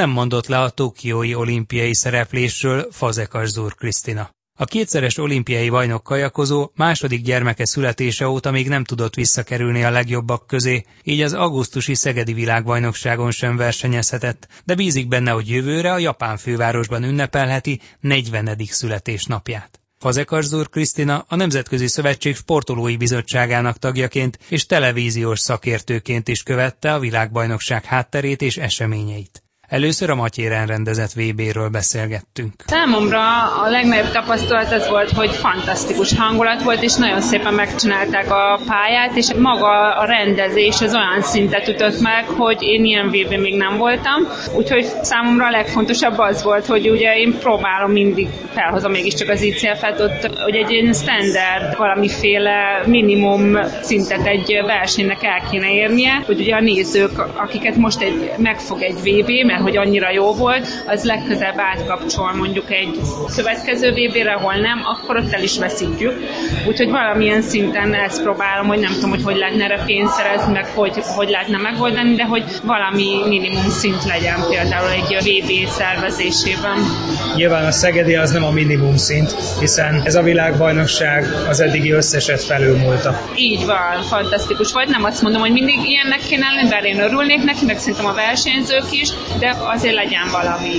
nem mondott le a tokiói olimpiai szereplésről Fazekas Zur Krisztina. A kétszeres olimpiai bajnok kajakozó második gyermeke születése óta még nem tudott visszakerülni a legjobbak közé, így az augusztusi Szegedi világbajnokságon sem versenyezhetett, de bízik benne, hogy jövőre a japán fővárosban ünnepelheti 40. születésnapját. Fazekas Krisztina a Nemzetközi Szövetség Sportolói Bizottságának tagjaként és televíziós szakértőként is követte a világbajnokság hátterét és eseményeit. Először a Matyéren rendezett VB-ről beszélgettünk. Számomra a legnagyobb tapasztalat az volt, hogy fantasztikus hangulat volt, és nagyon szépen megcsinálták a pályát, és maga a rendezés az olyan szintet ütött meg, hogy én ilyen vb még nem voltam. Úgyhogy számomra a legfontosabb az volt, hogy ugye én próbálom mindig felhozom mégiscsak az ICF-et, ott, hogy egy ilyen standard, valamiféle minimum szintet egy versenynek el kéne érnie, hogy ugye a nézők, akiket most egy, megfog egy VB, mert hogy annyira jó volt, az legközelebb átkapcsol mondjuk egy következő VB-re, ahol nem, akkor ott el is veszítjük. Úgyhogy valamilyen szinten ezt próbálom, hogy nem tudom, hogy hogy lehetne erre pénzt szerezni, meg hogy, hogy lehetne megoldani, de hogy valami minimum szint legyen például egy VB szervezésében. Nyilván a Szegedi az nem a minimum szint, hiszen ez a világbajnokság az eddigi összeset felülmúlta. Így van, fantasztikus vagy. Nem azt mondom, hogy mindig ilyennek kéne lenni, bár én örülnék neki, meg szerintem a versenyzők is, de azért legyen valami,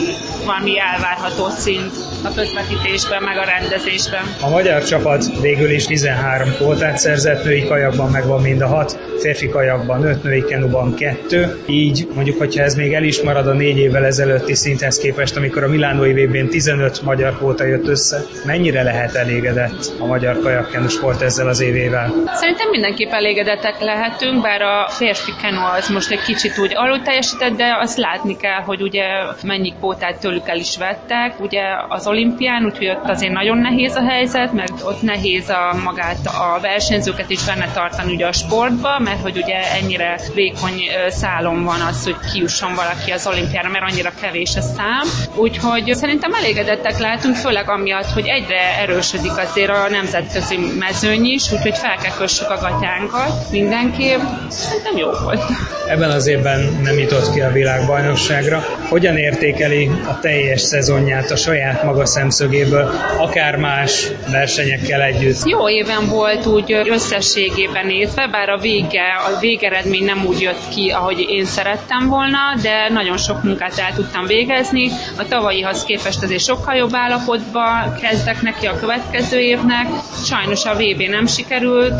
valami elvárható szint a közvetítésben, meg a rendezésben. A magyar csapat végül is 13 kvótát szerzett, női kajakban megvan mind a hat, férfi kajakban 5, női kenuban 2. Így mondjuk, hogyha ez még el is marad a négy évvel ezelőtti szinthez képest, amikor a Milánói vb 15 magyar kvóta jött össze, mennyire lehet elégedett a magyar kajakkenu sport ezzel az évével? Szerintem mindenképp elégedettek lehetünk, bár a férfi kenu az most egy kicsit úgy alul teljesített, de azt látni kell, hogy ugye mennyi kvótát tőlük el is vettek, ugye az olimpián, úgyhogy ott azért nagyon nehéz a helyzet, meg ott nehéz a magát a versenyzőket is benne tartani ugye a sportba, mert hogy ugye ennyire vékony szálon van az, hogy kiusson valaki az olimpiára, mert annyira kevés a szám. Úgyhogy szerintem elégedettek lehetünk, főleg amiatt, hogy egyre erősödik azért a nemzetközi mezőny is, úgyhogy fel kell kössük a gatyánkat mindenképp. Szerintem jó volt. Ebben az évben nem jutott ki a világbajnokságra. Hogyan értékeli a teljes szezonját a saját maga szemszögéből, akár más versenyekkel együtt? Jó éven volt úgy összességében nézve, bár a vége, a végeredmény nem úgy jött ki, ahogy én szerettem volna, de nagyon sok munkát el tudtam végezni. A tavalyihoz képest azért sokkal jobb állapotban kezdek neki a következő évnek. Sajnos a VB nem sikerült,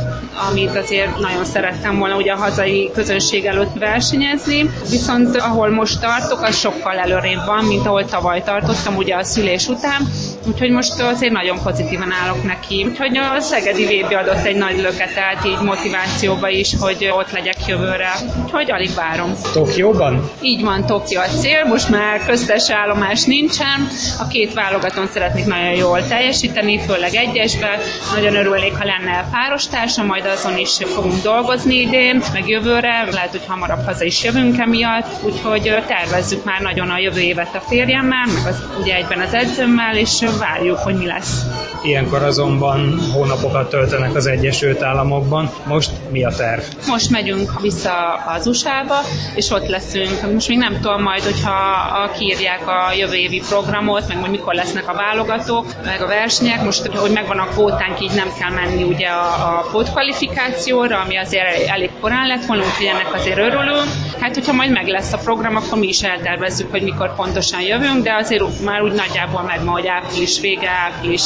amit azért nagyon szerettem volna ugye a hazai közönség előtt versenyezni, viszont ahol most tartok, az sokkal előrébb van, mint ahol tavaly tartottam ugye a szülés után, úgyhogy most azért nagyon pozitívan állok neki. Úgyhogy a Szegedi VB adott egy nagy löketet így motivációba is, hogy ott legyek jövőre. Úgyhogy alig várom. Tokióban? Így van, Tokió a cél, most már köztes állomás nincsen. A két válogatón szeretnék nagyon jól teljesíteni, főleg egyesben. Nagyon örülnék, ha lenne páros társa, majd azon is fogunk dolgozni idén, meg jövőre, lehet, hogy hamarabb haza is jövünk emiatt, úgyhogy tervezzük már nagyon a jövő évet a férjemmel, meg az, ugye egyben az edzőmmel, és várjuk, hogy mi lesz. Ilyenkor azonban hónapokat töltenek az Egyesült Államokban. Most mi a terv? Most megyünk vissza az USA-ba, és ott leszünk. Most még nem tudom majd, hogyha kiírják a jövő évi programot, meg hogy mikor lesznek a válogatók, meg a versenyek. Most, hogy megvan a kvótánk, így nem kell menni ugye a, a pótkvalifikációra, ami azért elég korán lett volna, úgyhogy ennek azért örülünk. Hát, hogyha majd meg lesz a program, akkor mi is eltervezzük, hogy mikor pontosan jövünk, de azért már úgy nagyjából megvan, hogy április vége, április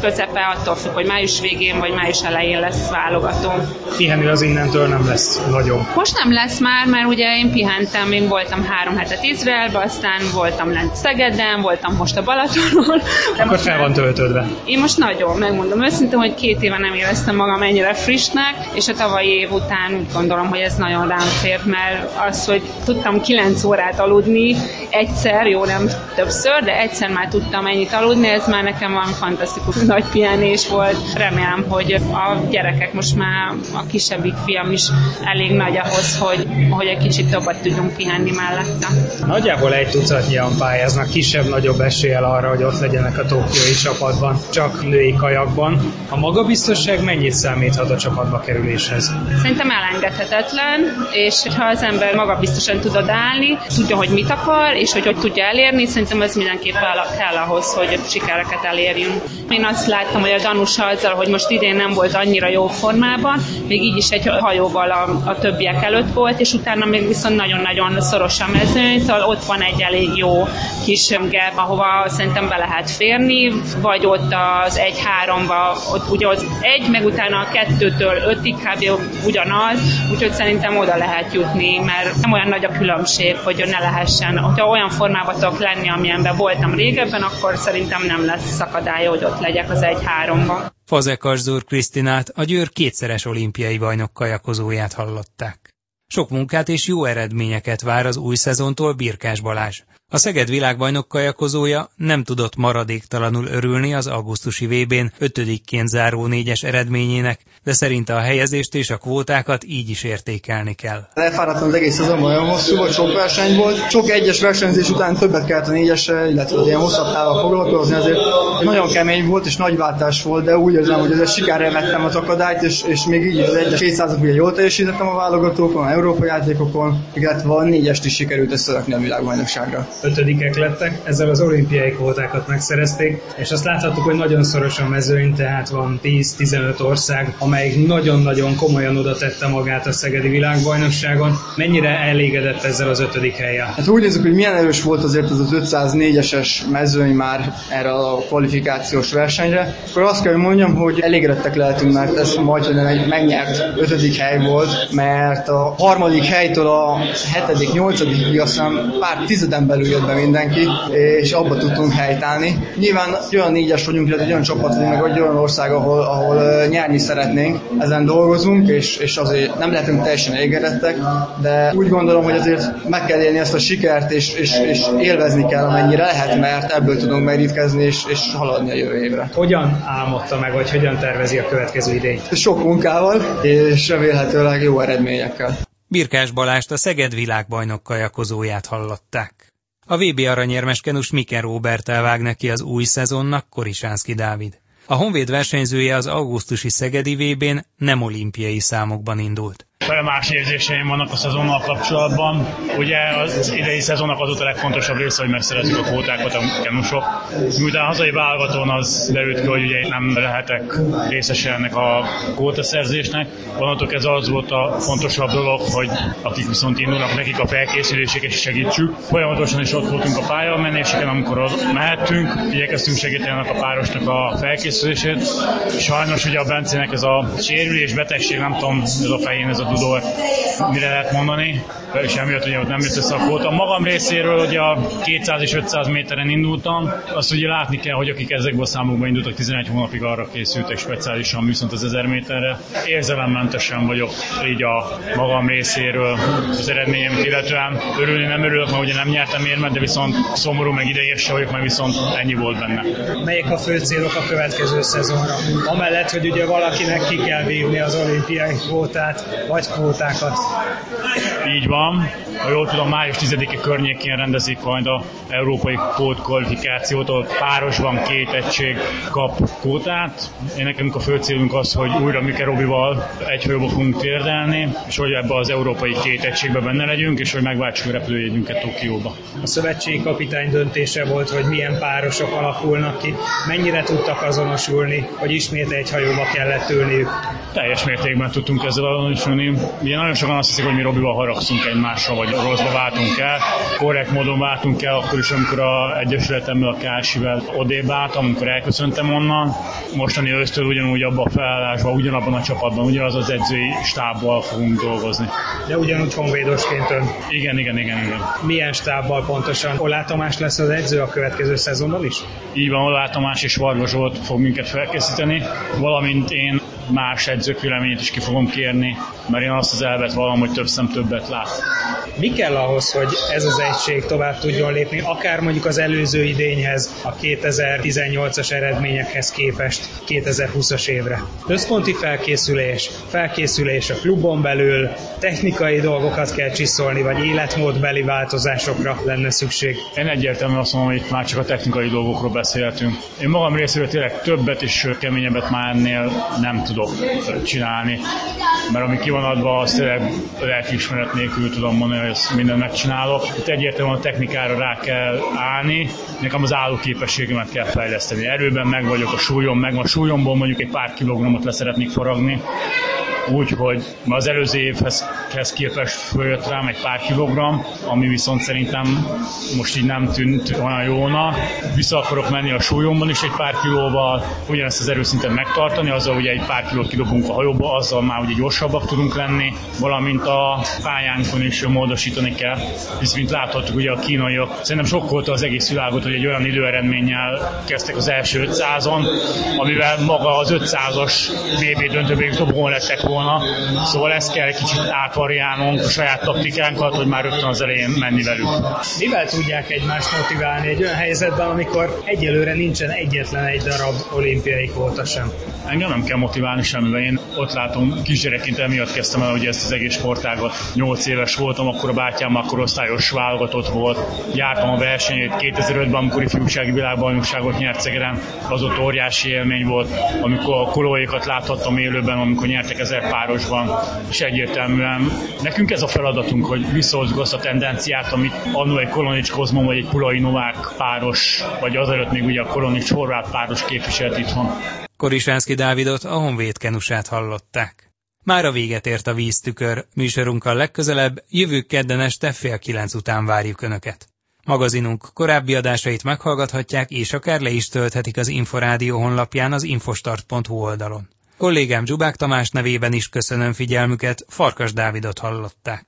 közepe, attól függ, hogy május végén vagy május elején lesz válogató. Pihenő az innentől nem lesz nagyobb. Most nem lesz már, mert ugye én pihentem, én voltam három hetet Izraelbe, aztán voltam lent Szegeden, voltam most a Balatonon. Akkor fel van töltődve. Én most nagyon, megmondom őszintén, hogy két éve nem éreztem magam ennyire frissnek, és a tavalyi év után úgy gondolom, hogy ez nagyon rám fért, mert az, hogy tudtam kilenc órát aludni egyszer, jó nem többször, de egyszer már tudtam ennyit aludni, ez már nekem van fantasztikus nagy pihenés volt. Remélem, hogy a gyerekek most már a kisebbik fiam is elég nagy ahhoz, hogy, hogy egy kicsit többet tudjunk pihenni mellette. Nagyjából egy tucatnyian pályáznak, kisebb-nagyobb eséllyel arra, hogy ott legyenek a tokiói csapatban, csak női kajakban. A magabiztosság mennyit számíthat a csapatba kerüléshez? Szerintem elengedhetetlen, és ha az ember magabiztosan tud odállni, tudja, hogy mit akar, és hogy hogy tudja elérni, szerintem ez mindenképpen kell ahhoz, hogy sikereket elérjünk. Én azt láttam, hogy a Danusa azzal, hogy most idén nem volt annyira jó formában, még így is egy hajóval a, a többiek előtt volt, és utána még viszont nagyon-nagyon szoros a mezőny, szóval ott van egy elég jó kis gap, ahova szerintem be lehet férni, vagy ott az 1-3-ba, ott ugye az egy, meg utána a kettőtől ötig kb. ugyanaz, úgyhogy szerintem oda lehet jutni, mert nem olyan nagy a különbség, hogy ne lehessen. Hogyha olyan formában tudok lenni, amilyenben voltam régebben, akkor szerintem nem lesz szakadálya, hogy ott legyek az 1-3-ban. Fazekas Zúr Krisztinát, a Győr kétszeres olimpiai bajnok kajakozóját hallották. Sok munkát és jó eredményeket vár az új szezontól Birkás Balázs. A Szeged világbajnok kajakozója nem tudott maradéktalanul örülni az augusztusi VB-n ötödikként záró négyes eredményének, de szerinte a helyezést és a kvótákat így is értékelni kell. Elfáradtam az egész szezonban, olyan hosszú volt, sok verseny volt. Sok egyes versenyzés után többet kellett a négyesre, illetve az ilyen hosszabb távval foglalkozni, azért nagyon kemény volt és nagy váltás volt, de úgy érzem, hogy azért sikerre vettem az akadályt, és, és még így is az egyes 200 ugye jól teljesítettem a válogatókon, a európai játékokon, illetve a négyest is sikerült összerakni a világbajnokságra ötödikek lettek, ezzel az olimpiai kvótákat megszerezték, és azt láthattuk, hogy nagyon szoros a mezőny, tehát van 10-15 ország, amelyik nagyon-nagyon komolyan oda tette magát a Szegedi világbajnokságon. Mennyire elégedett ezzel az ötödik helyen? Hát úgy nézzük, hogy milyen erős volt azért az az 504-eses mezőny már erre a kvalifikációs versenyre, akkor azt kell, hogy mondjam, hogy elégedettek lehetünk, mert ez majdnem egy megnyert ötödik hely volt, mert a harmadik helytől a hetedik, nyolcadik, azt hiszem pár tizeden belül jött be mindenki, és abba tudtunk helytállni. Nyilván olyan négyes vagyunk, illetve olyan csapat vagyunk, meg egy olyan ország, ahol, ahol nyerni szeretnénk, ezen dolgozunk, és, és azért nem lehetünk teljesen elégedettek, de úgy gondolom, hogy azért meg kell élni ezt a sikert, és, és, és élvezni kell, amennyire lehet, mert ebből tudunk merítkezni, és, és haladni a jövő évre. Hogyan álmodta meg, vagy hogyan tervezi a következő idényt? Sok munkával, és remélhetőleg jó eredményekkel. Birkás Balást a Szeged világbajnok kajakozóját hallották. A VB aranyérmes kenus Miken Robert elvág neki az új szezonnak Korisánszki Dávid. A Honvéd versenyzője az augusztusi Szegedi VB-n nem olimpiai számokban indult. Vele más érzéseim vannak a szezonnal kapcsolatban. Ugye az idei szezonnak az volt a legfontosabb része, hogy megszerezzük a kvótákat a kenusok. Miután a hazai válogatón az derült ki, hogy ugye nem lehetek részese ennek a kvótaszerzésnek. Onnantól ez az volt a fontosabb dolog, hogy akik viszont indulnak, nekik a felkészüléseket is segítsük. Folyamatosan is ott voltunk a pályamenéseken, amikor ott mehettünk, igyekeztünk segíteni a párosnak a felkészülését. Sajnos ugye a Bencének ez a sérülés, betegség, nem tudom, ez a fején ez a Dudor, mire lehet mondani, és emiatt ugye ott nem jött össze a. Magam részéről ugye a 200 és 500 méteren indultam, azt ugye látni kell, hogy akik ezekből a számokban indultak, 11 hónapig arra készültek speciálisan, viszont az 1000 méterre. Érzelemmentesen vagyok így a magam részéről az eredményem illetően. Örülni nem örülök, mert ugye nem nyertem érmet, de viszont szomorú, meg idejés se vagyok, meg viszont ennyi volt benne. Melyek a fő célok a következő szezonra? Amellett, hogy ugye valakinek ki kell vívni az olimpiai kvótát, vagy kvótákat. Így van. Ha jól tudom, május 10-e környékén rendezik majd a európai kód kvalifikációt, ahol párosban két egység kap kvótát. Én nekünk a fő célunk az, hogy újra Mike Robival egy hajóba fogunk térdelni, és hogy ebbe az európai két egységbe benne legyünk, és hogy megváltsuk a repülőjegyünket Tokióba. A szövetségi kapitány döntése volt, hogy milyen párosok alakulnak ki, mennyire tudtak azonosulni, hogy ismét egy hajóba kellett ülniük. Teljes mértékben tudtunk ezzel azonosulni. Ugye nagyon sokan azt hiszik, hogy mi Robival haragszunk egymásra, vagy rosszba váltunk el. Korrekt módon váltunk el, akkor is, amikor a Egyesületemmel, a Kásivel odébb álltam, amikor elköszöntem onnan. Mostani ősztől ugyanúgy abban a felállásban, ugyanabban a csapatban, ugyanaz az edzői stábbal fogunk dolgozni. De ugyanúgy honvédosként ön. Igen, igen, igen, igen. Milyen stábbal pontosan? Olá Tamás lesz az edző a következő szezonban is? Így van, Olá Tamás és Varga Zsolt fog minket felkészíteni, valamint én más edzők véleményét is ki fogom kérni, mert én azt az elvet valam, hogy több szem többet lát. Mi kell ahhoz, hogy ez az egység tovább tudjon lépni, akár mondjuk az előző idényhez, a 2018-as eredményekhez képest 2020-as évre? Központi felkészülés, felkészülés a klubon belül, technikai dolgokat kell csiszolni, vagy életmódbeli változásokra lenne szükség? Én egyértelműen azt mondom, hogy itt már csak a technikai dolgokról beszélhetünk. Én magam részéről tényleg többet és keményebbet már ennél nem tudok csinálni, mert ami ki van adva, azt tényleg lelkiismeret nélkül tudom mondani, hogy ezt mindent megcsinálok. Itt egyértelműen a technikára rá kell állni, nekem az állóképességemet kell fejleszteni. Erőben meg vagyok, a súlyom meg a súlyomból mondjuk egy pár kilogramot le szeretnék faragni, úgyhogy az előző évhez képest följött rám egy pár kilogram, ami viszont szerintem most így nem tűnt olyan jóna. Vissza akarok menni a súlyomban is egy pár kilóval, ugyanezt az erőszintet megtartani, azzal ugye egy pár kilót kidobunk a hajóba, azzal már ugye gyorsabbak tudunk lenni, valamint a pályánkon is módosítani kell, hisz mint láthattuk ugye a kínaiak, szerintem sokkolta az egész világot, hogy egy olyan időeredménnyel kezdtek az első 500-on, amivel maga az 500-as BB döntőbe dobogón lettek volna volna, szóval ezt kell egy kicsit átvariálnunk a saját taktikánkat, hogy már rögtön az elején menni velük. Mivel tudják egymást motiválni egy olyan helyzetben, amikor egyelőre nincsen egyetlen egy darab olimpiai kvóta sem? Engem nem kell motiválni semmivel. Én ott látom, kisgyerekként emiatt kezdtem el ugye ezt az egész sportágat. Nyolc éves voltam, akkor a bátyám akkor osztályos válogatott volt. Jártam a versenyét 2005-ben, amikor ifjúsági világbajnokságot nyert Szegeden. Az ott óriási élmény volt, amikor a kolóékat láthattam élőben, amikor nyertek ezer párosban, és egyértelműen nekünk ez a feladatunk, hogy visszahozzuk azt a tendenciát, amit annó egy Kolonics Kozmon vagy egy Pulai Novák páros, vagy azelőtt még ugye a Kolonics Horváth páros képviselt itthon. Korisánszki Dávidot a Honvéd kenusát hallották. Már a véget ért a víztükör, műsorunkkal legközelebb, jövő kedden este fél kilenc után várjuk Önöket. Magazinunk korábbi adásait meghallgathatják, és akár le is tölthetik az Inforádió honlapján az infostart.hu oldalon. Kollégám Zsubák Tamás nevében is köszönöm figyelmüket, Farkas Dávidot hallották.